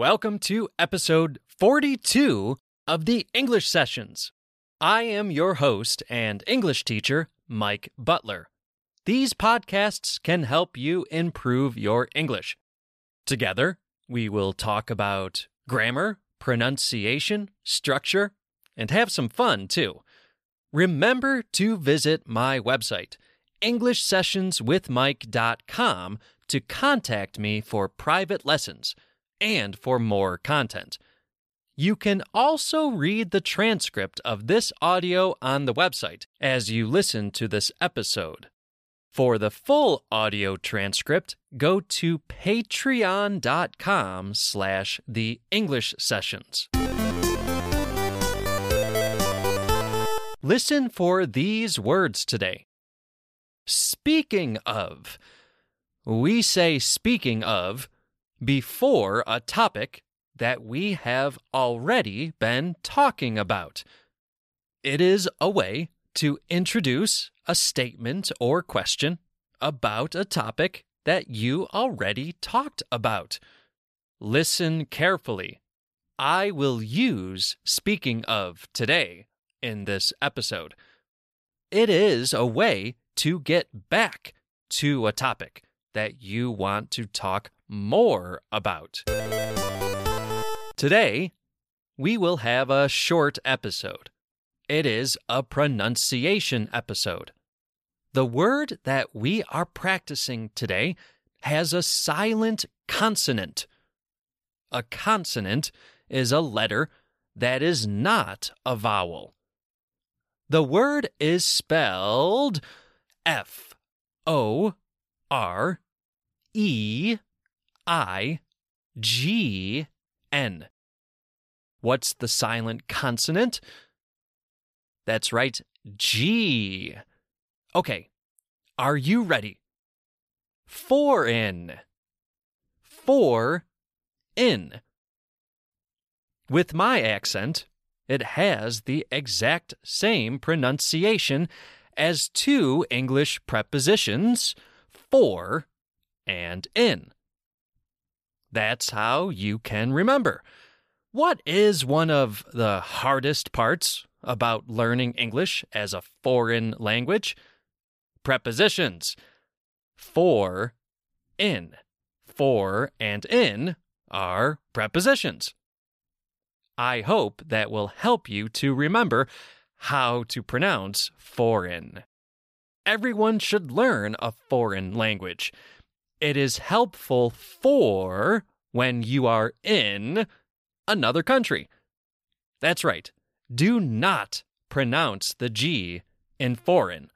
Welcome to episode 42 of the English Sessions. I am your host and English teacher, Mike Butler. These podcasts can help you improve your English. Together, we will talk about grammar, pronunciation, structure, and have some fun too. Remember to visit my website, EnglishSessionsWithMike.com, to contact me for private lessons and for more content. You can also read the transcript of this audio on the website as you listen to this episode. For the full audio transcript, go to patreon.com slash the English sessions. Listen for these words today. Speaking of. We say speaking of before a topic that we have already been talking about. It is a way to introduce a statement or question about a topic that you already talked about. Listen carefully. I will use speaking of today in this episode. It is a way to get back to a topic that you want to talk more about. Today, we will have a short episode. It is a pronunciation episode. The word that we are practicing today has a silent consonant. A consonant is a letter that is not a vowel. The word is spelled F O R E I G N. What's the silent consonant? That's right, G. Okay, are you ready? Foreign. Four in. With my accent, it has the exact same pronunciation as two English prepositions, for and in. That's how you can remember. What is one of the hardest parts about learning English as a foreign language? Prepositions. For, in. For and in are prepositions. I hope that will help you to remember how to pronounce foreign. Everyone should learn a foreign language. It is helpful for when you are in another country. That's right. Do not pronounce the G in foreign.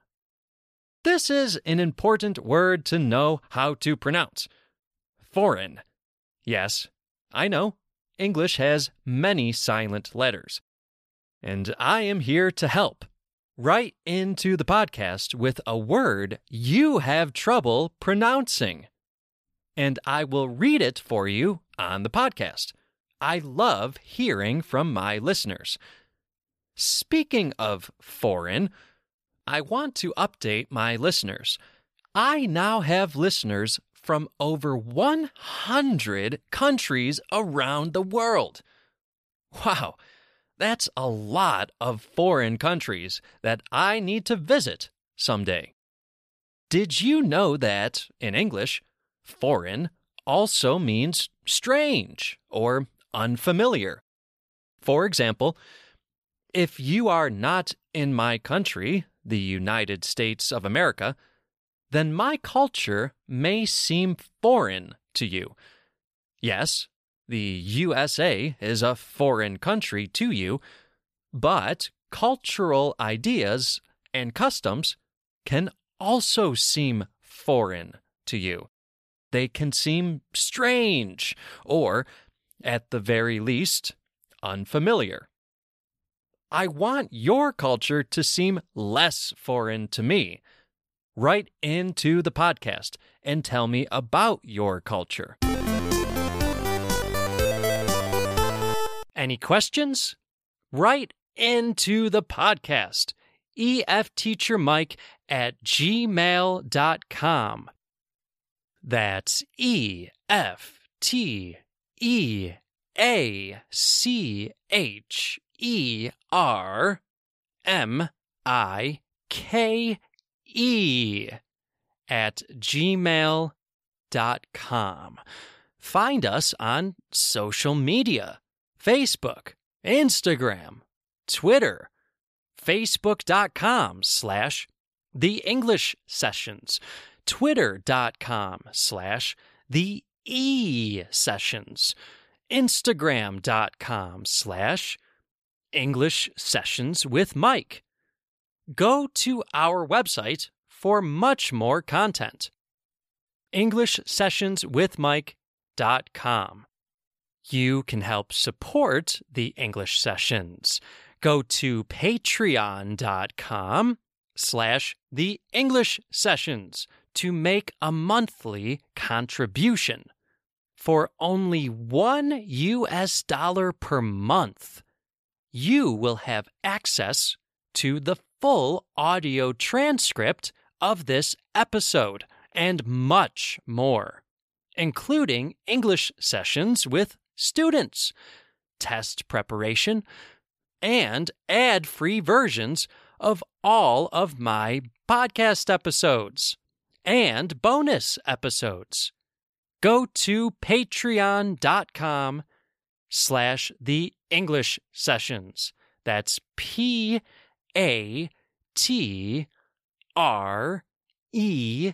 This is an important word to know how to pronounce. Foreign. Yes, I know. English has many silent letters. And I am here to help. Write into the podcast with a word you have trouble pronouncing. And I will read it for you on the podcast. I love hearing from my listeners. Speaking of foreign, I want to update my listeners. I now have listeners from over 100 countries around the world. Wow, that's a lot of foreign countries that I need to visit someday. Did you know that, in English, foreign also means strange or unfamiliar? For example, if you are not in my country, the United States of America, then my culture may seem foreign to you. Yes, the USA is a foreign country to you, but cultural ideas and customs can also seem foreign to you. They can seem strange or, at the very least, unfamiliar. I want your culture to seem less foreign to me write into the podcast and tell me about your culture. Any questions? Write into the podcast. EFTeacherMike at gmail.com. That's E F T E A C H E R M I K E at gmail.com. Find us on social media Facebook, Instagram, Twitter, facebook.com slash the English sessions, twitter.com slash the e sessions, instagram.com slash English sessions with Mike. Go to our website for much more content. EnglishSessionsWithMike.com. You can help support the English sessions. Go to patreon.com slash the English sessions to make a monthly contribution. For only one US dollar per month, you will have access to the full audio transcript of this episode and much more, including English sessions with students, test preparation, and ad free versions of all of my podcast episodes and bonus episodes. Go to patreon.com slash the English sessions. That's P A T R E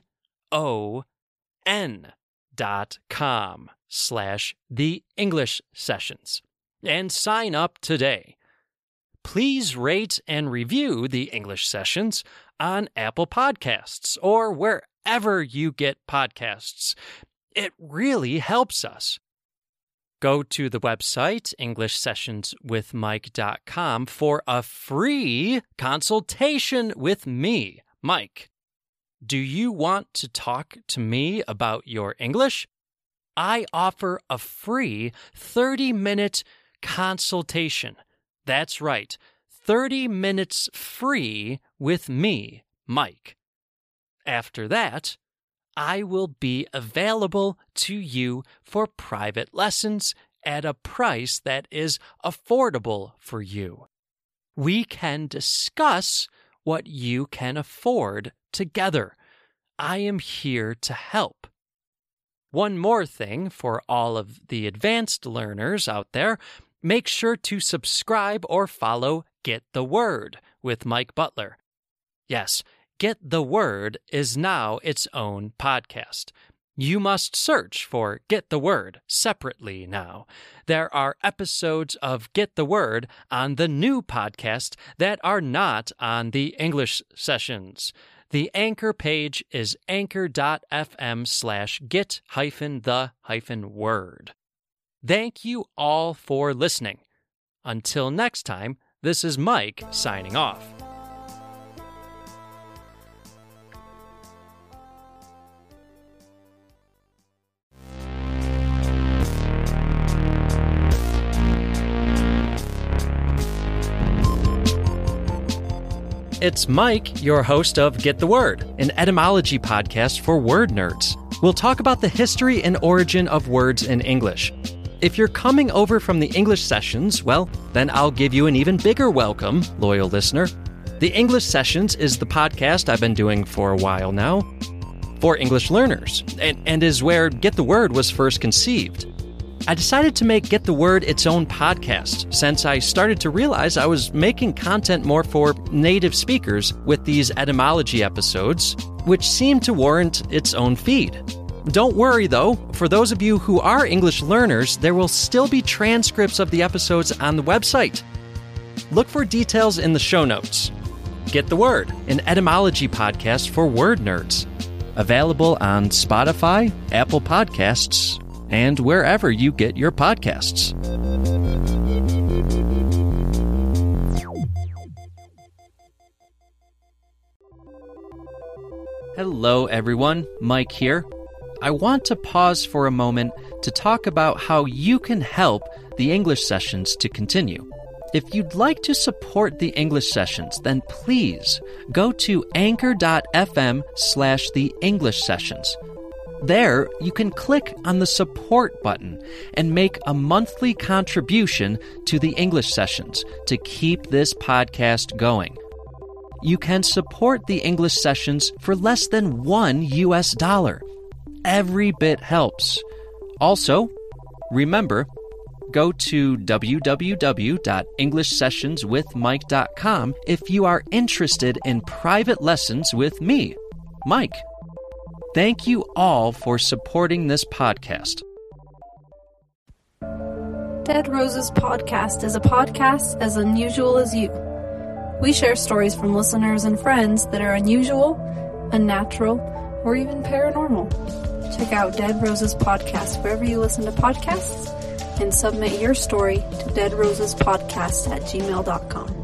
O N dot com slash the English sessions and sign up today. Please rate and review the English sessions on Apple Podcasts or wherever you get podcasts. It really helps us. Go to the website, EnglishSessionsWithMike.com, for a free consultation with me, Mike. Do you want to talk to me about your English? I offer a free 30 minute consultation. That's right, 30 minutes free with me, Mike. After that, I will be available to you for private lessons at a price that is affordable for you. We can discuss what you can afford together. I am here to help. One more thing for all of the advanced learners out there make sure to subscribe or follow Get the Word with Mike Butler. Yes, Get the Word is now its own podcast. You must search for Get the Word separately now. There are episodes of Get the Word on the new podcast that are not on the English sessions. The anchor page is anchor.fm slash get hyphen the hyphen word. Thank you all for listening. Until next time, this is Mike signing off. It's Mike, your host of Get the Word, an etymology podcast for word nerds. We'll talk about the history and origin of words in English. If you're coming over from the English sessions, well, then I'll give you an even bigger welcome, loyal listener. The English Sessions is the podcast I've been doing for a while now for English learners, and, and is where Get the Word was first conceived. I decided to make Get the Word its own podcast since I started to realize I was making content more for native speakers with these etymology episodes, which seemed to warrant its own feed. Don't worry though, for those of you who are English learners, there will still be transcripts of the episodes on the website. Look for details in the show notes. Get the Word, an etymology podcast for word nerds. Available on Spotify, Apple Podcasts, and wherever you get your podcasts. Hello, everyone. Mike here. I want to pause for a moment to talk about how you can help the English sessions to continue. If you'd like to support the English sessions, then please go to anchor.fm slash the English sessions There, you can click on the support button and make a monthly contribution to the English sessions to keep this podcast going. You can support the English sessions for less than one US dollar. Every bit helps. Also, remember, go to www.englishsessionswithmike.com if you are interested in private lessons with me, Mike. Thank you all for supporting this podcast. Dead Roses Podcast is a podcast as unusual as you. We share stories from listeners and friends that are unusual, unnatural, or even paranormal. Check out Dead Roses Podcast wherever you listen to podcasts and submit your story to deadrosespodcast at gmail.com.